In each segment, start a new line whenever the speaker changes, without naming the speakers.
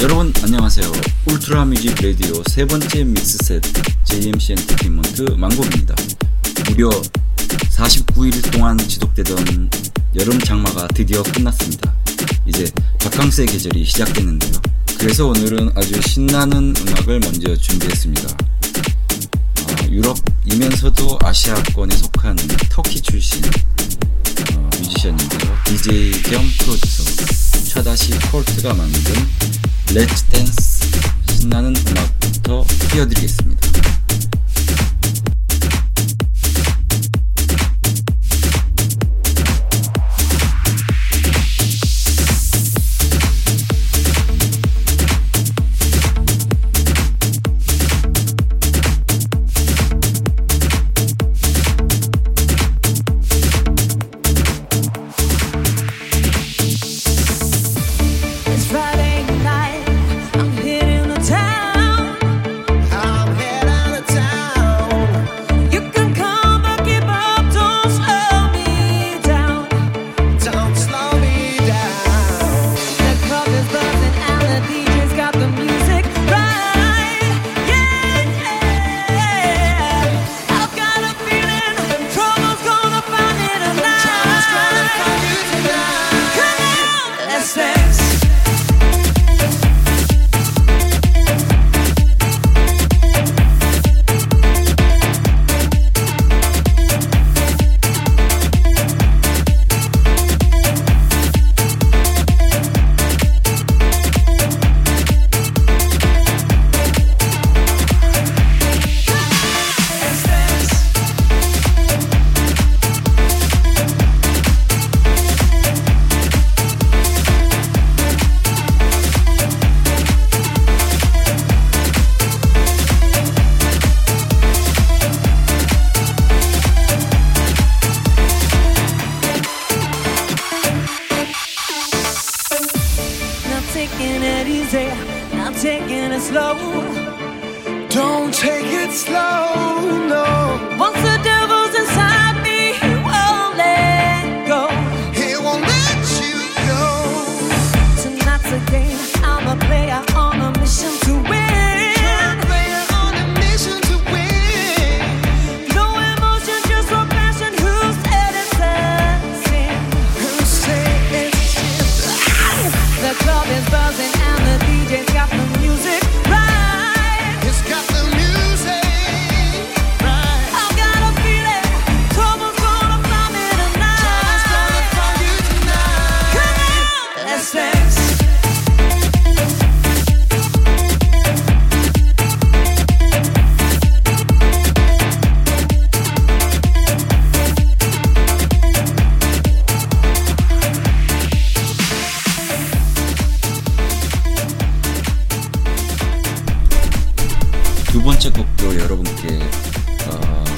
여러분 안녕하세요. 울트라 뮤직 라디오 세 번째 믹스셋 JMC 엔터테인먼트 망고입니다. 무려 49일 동안 지속되던 여름 장마가 드디어 끝났습니다. 이제 바캉스의 계절이 시작됐는데요. 그래서 오늘은 아주 신나는 음악을 먼저 준비했습니다. 어, 유럽이면서도 아시아권에 속한 터키 출신 어, 뮤지션인데요. DJ 겸 프로듀서 차다시 콜트가 만든 렛츠 댄스 신나는 음악부터 띄워드리겠습니다.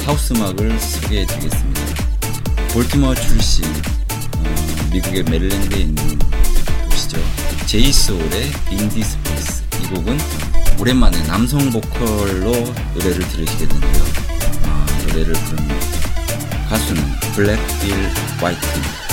어, 하우스 음악을 소개해 드리겠습니다. 볼티모어 출신 어, 미국의 메릴랜드에 있는 도시죠. 제이소울의 In The Space 이 곡은 오랜만에 남성 보컬로 노래를 들으시게 되는데요. 아, 노래를 부르는 가수는 블랙 빌 화이트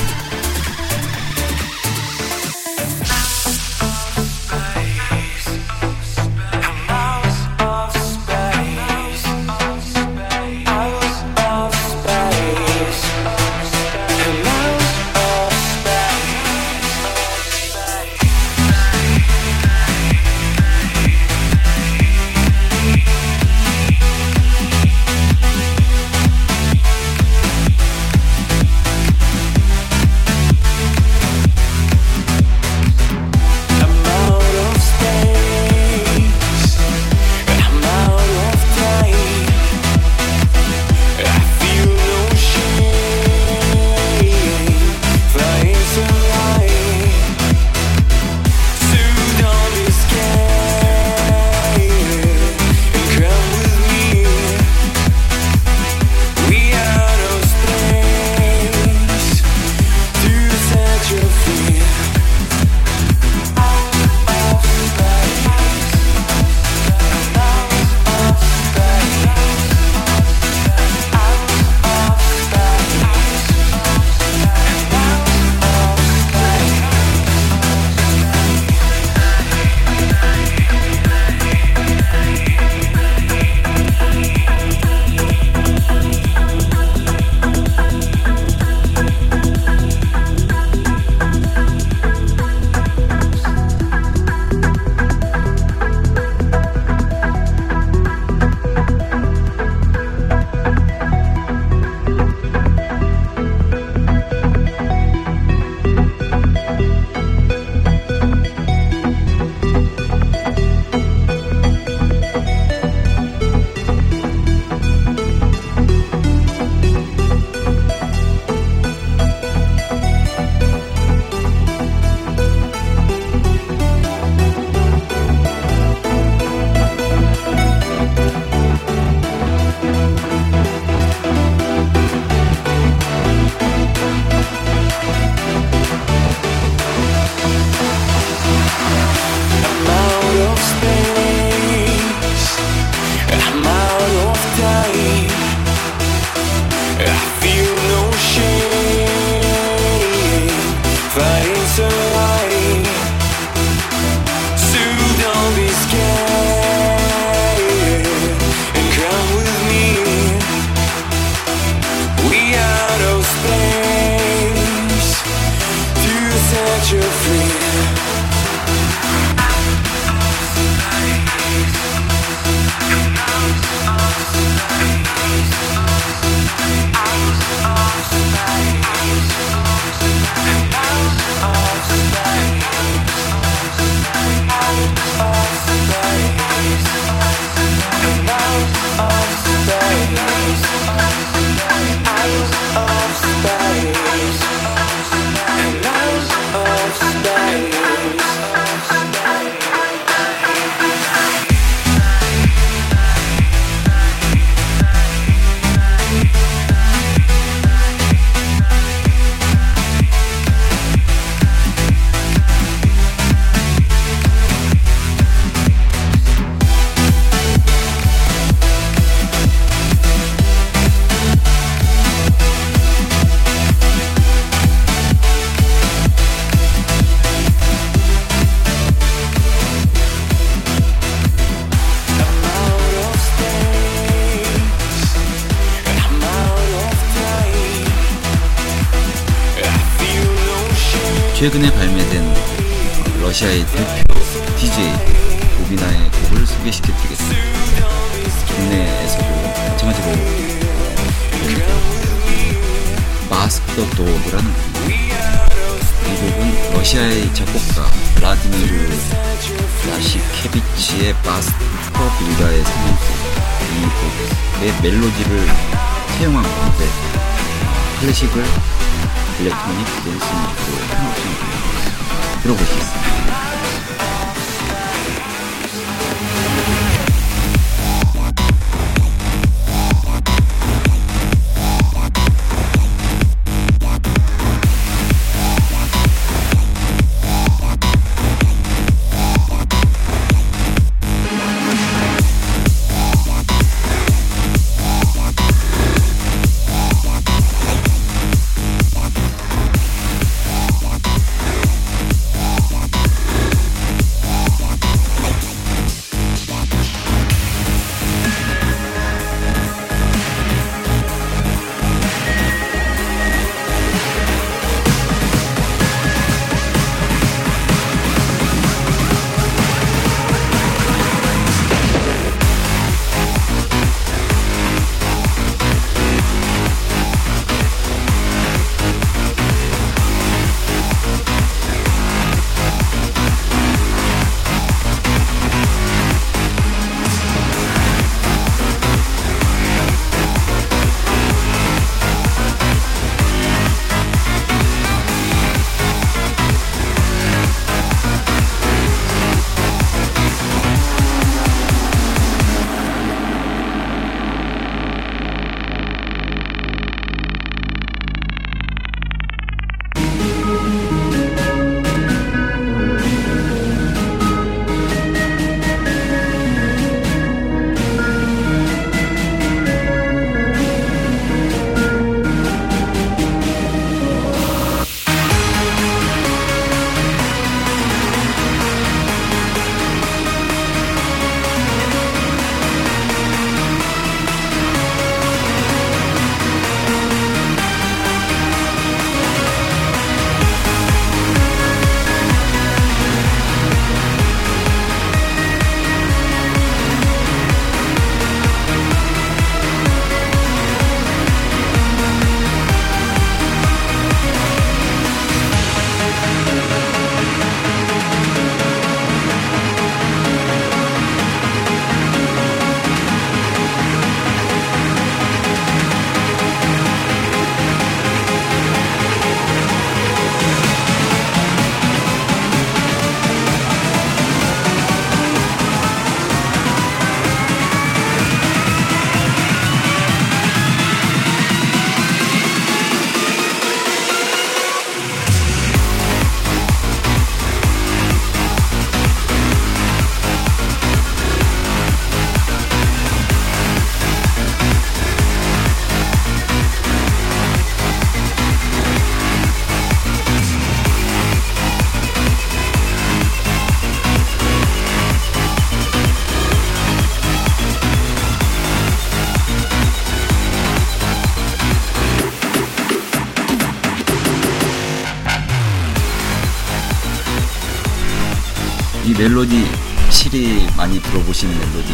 들어보신 멜로디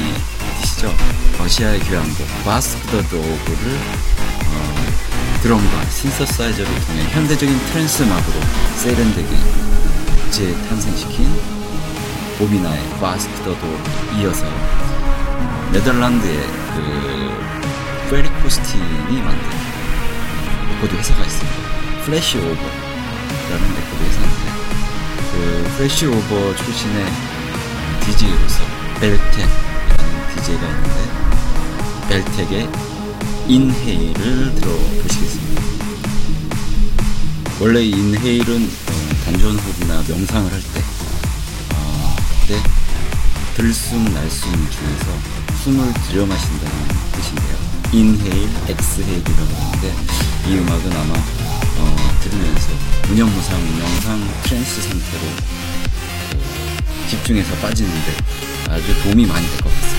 시죠? 러시아의 교향곡 바스크 더 도그를 어, 드럼과 신서사이저를 통해 현대적인 트랜스 음악으로 세련되게 재탄생시킨 보비나의 바스크 더 도그 이어서 네덜란드의 그 페리코스틴이 만든 레코드 회사가 있습니다. 플래시 오버라는 레코드 회사인데 그 플래시 오버 출신의 DJ로서 벨텍이라는 DJ가 있는데 벨텍의 Inhale을 들어보시겠습니다. 원래 inhale은 어, 단전 호흡이나 명상을 할 때, 어, 때 들숨 날숨 중에서 숨을 들여 마신다는 뜻인데요. inhale, exhale이라고 하는데 이 음악은 아마 어, 들으면서 무념무상 명상 트랜스 상태로 어, 집중해서 빠지는데 아주 도움이 많이 될 것 같습니다.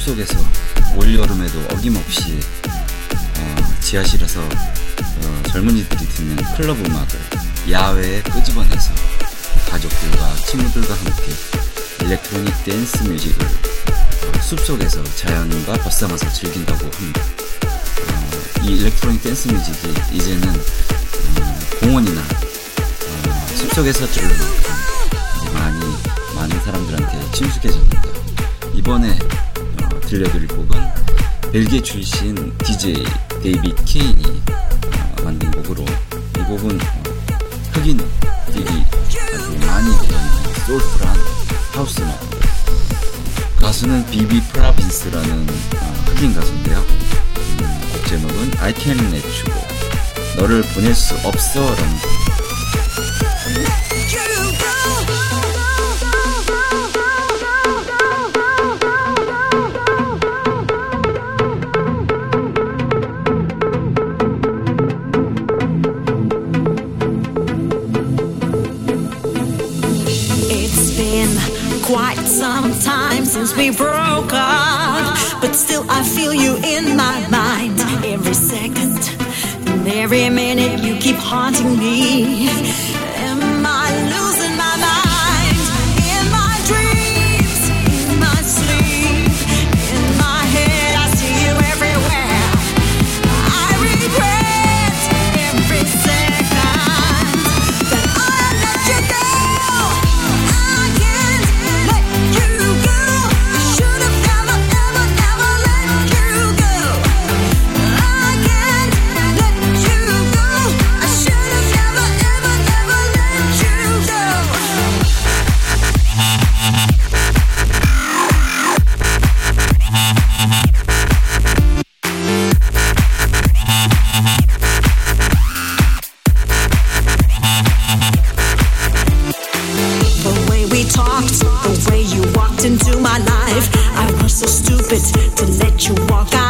공원이나 출신 DJ 데이비 케인이 어, 만든 곡으로 이 곡은 어, 흑인들이 아주 많이 들어있는 soulful한 하우스 음악 가수는 비비 프라빈스라는 어, 흑인 가수인데요. 음, 곡 제목은 I Can't Let You Go. 너를 보낼 수 없어 라는
I feel you in my mind every second and every minute. You keep haunting me. Life. I was so stupid to let you walk out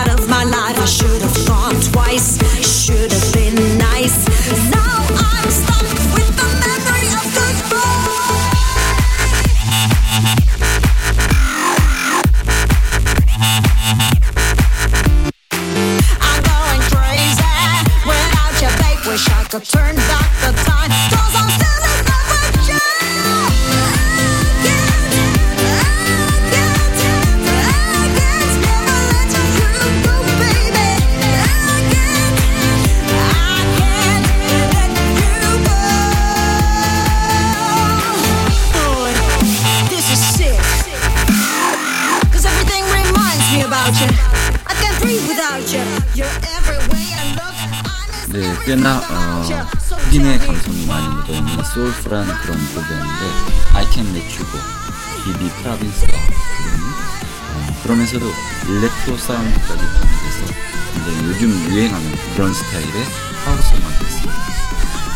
그러면서도 electro 사운드까지 포함돼서 굉장히 요즘 유행하는 그런 스타일의 하우스 음악이었습니다.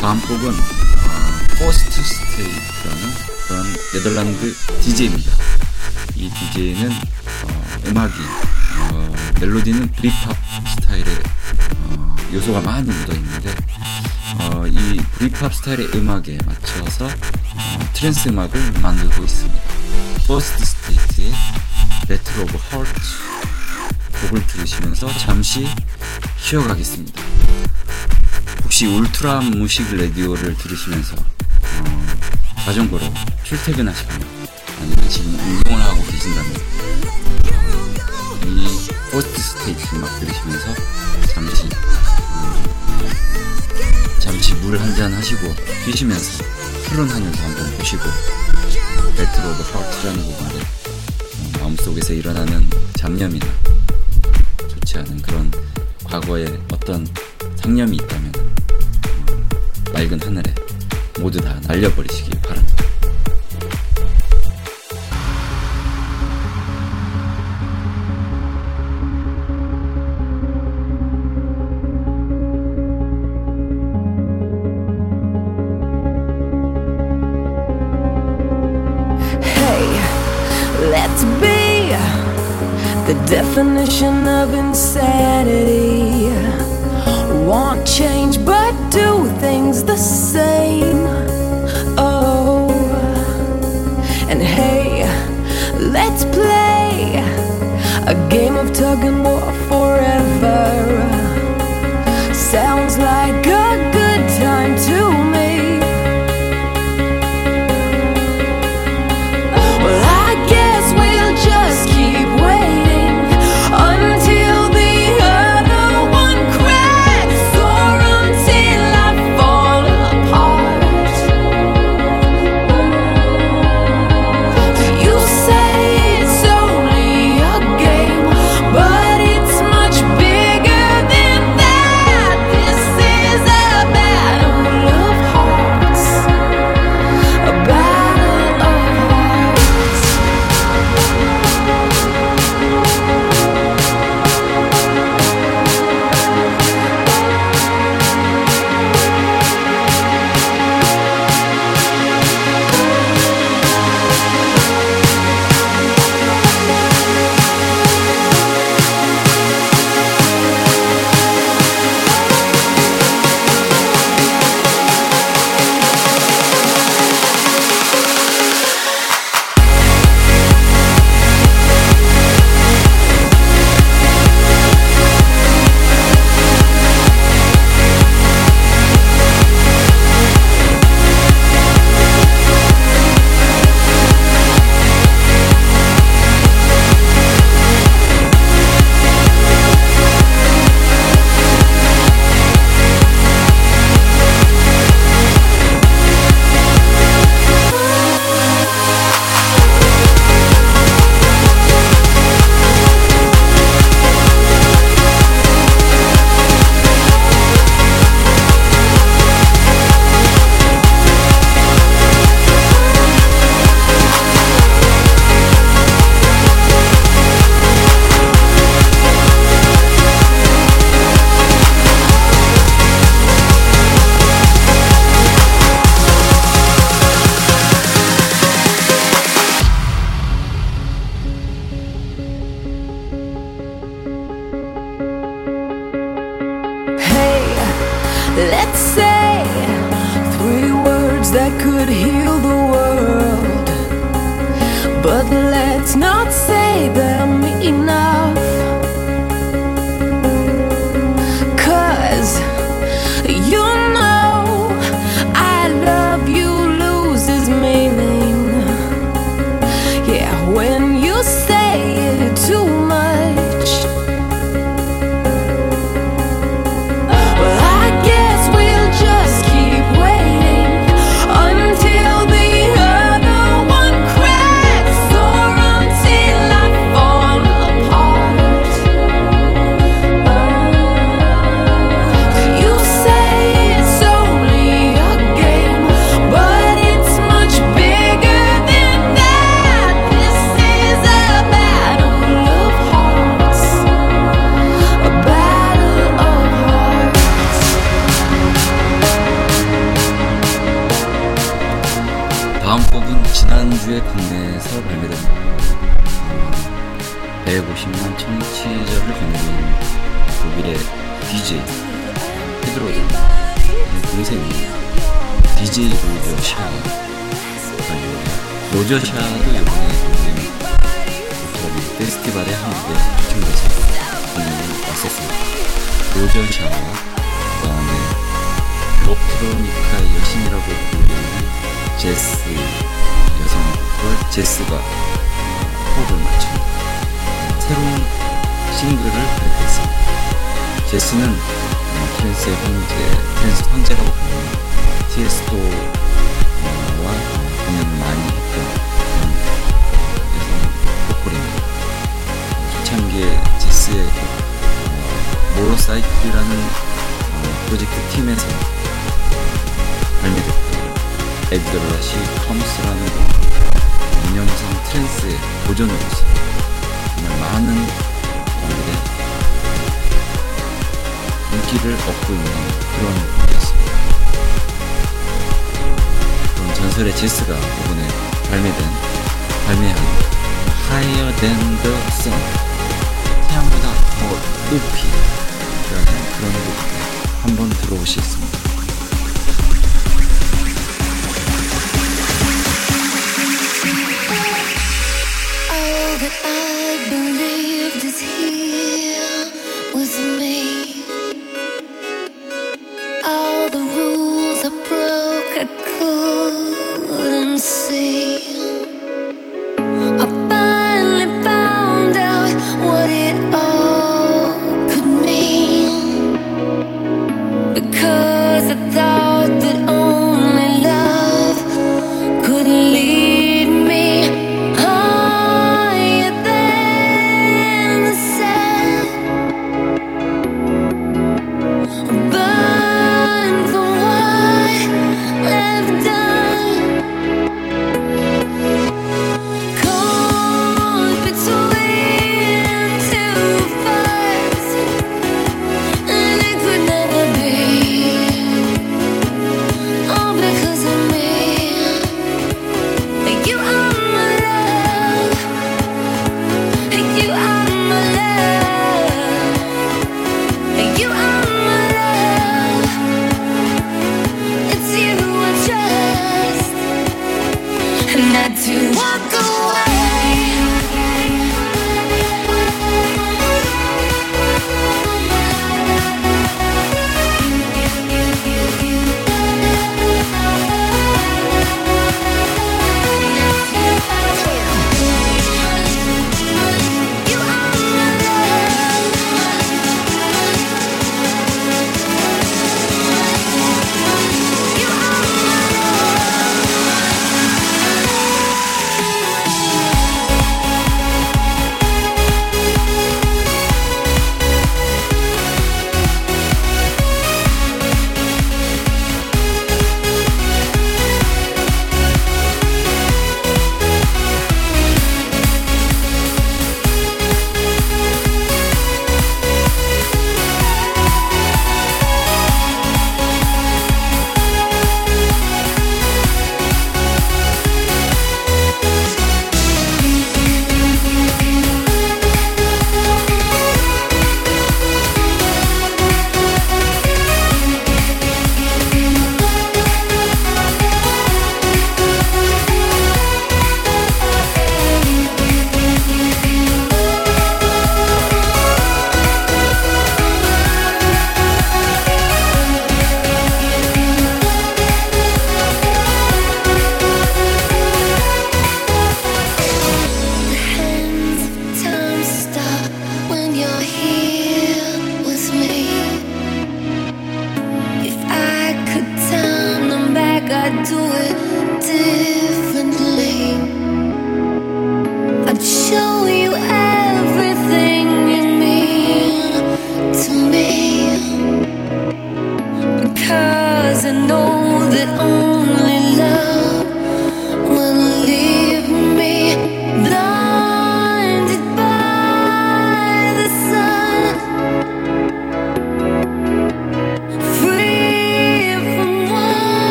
다음 곡은 어, 퍼스트 스테이트라는 그런 네덜란드 DJ입니다. 이 DJ는 어, 음악이 어, 멜로디는 브리팝 스타일의 어, 요소가 많이 묻어 있는데 어, 이 브리팝 스타일의 음악에 맞춰서 어, 트랜스 음악을 만들고 있습니다. 퍼스트 스테이트의 Retro Of Heart 곡을 들으시면서 잠시 쉬어가겠습니다. 혹시 울트라 뮤직 라디오를 들으시면서 어, 자전거로 출퇴근하시거나 아니면 지금 운동을 하고 계신다면 어, 이 퍼스트 스테이트 음악 들으시면서 잠시 음, 잠시 물 한 잔 하시고 쉬시면서 푸른 하늘도 한번 보시고 Retro of Heart라는 곡 안에 어, 마음속에서 일어나는 잡념이나 좋지 않은 그런 과거의 어떤 상념이 있다면 어, 맑은 하늘에 모두 다 날려버리시길
definition of insanity. Want change, but do things the same. Oh, and hey, let's play a game of tug and war let's say three words that could heal the world. But let's not say them enough.
로저 샤도 이번에 오토리 페스티벌에 한국에 초청돼서 공연을 왔었습니다. 로저 샤와 그다음에 electronica의 여신이라고 불리는 제스 여성 보컬 제스가 어, 호흡을 맞춘 새로운 싱글을 발표했습니다. 제스는 어, trance의 황제, trance 황제라고 불리는 티에스토 모로사이클이라는 어, 프로젝트 팀에서 발매됐던 에드라시 컴스라는 곡 민영상 트랜스의 보존으로서 정말 많은 분들의 인기를 얻고 있는 그런 곡이었습니다. 그런 전설의 제스가 이번에 발매된 발매한 Higher Than the Sun 태양보다 더 높이 그런 곡 한번 들어보시겠습니다.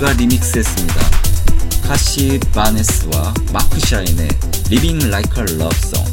스미스가 리믹스했습니다. 카시 바네스와 마크 샤인의 Living Like a Love Song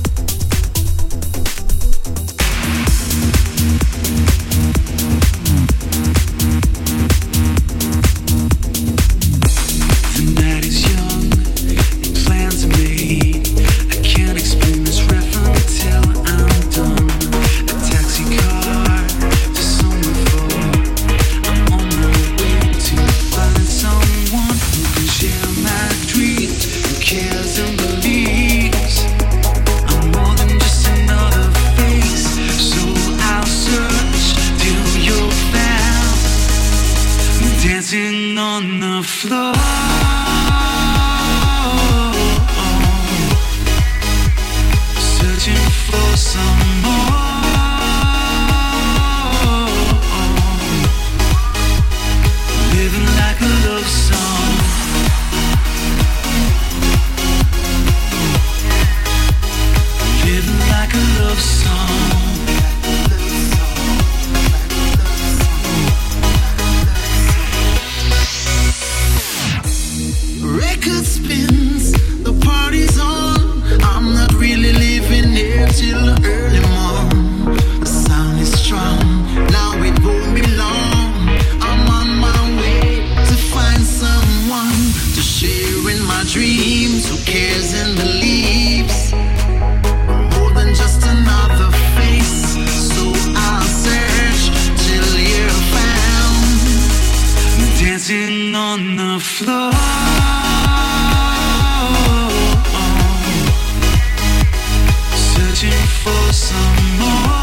dancing on the floor, searching for some more.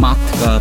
matka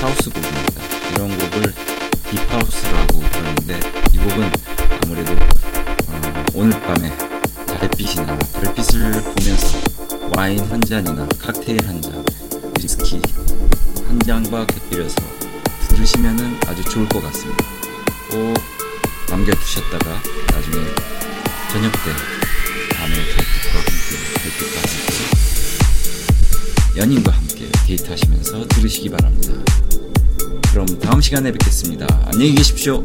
하우스 곡입니다. 이런 곡을 딥하우스라고 부르는데 이 곡은 아무래도 어, 오늘 밤에 달빛이나 별빛을 보면서 와인 한 잔이나 칵테일 한 잔, 위스키 한 장과 곁들여서 들으시면 아주 좋을 것 같습니다. 꼭 남겨두셨다가 나중에 저녁 때 밤에 달빛과 함께 달빛과 함께 연인과 함께 데이트하시면서 들으시기 바랍니다. 그럼 다음 시간에 뵙겠습니다. 안녕히 계십시오.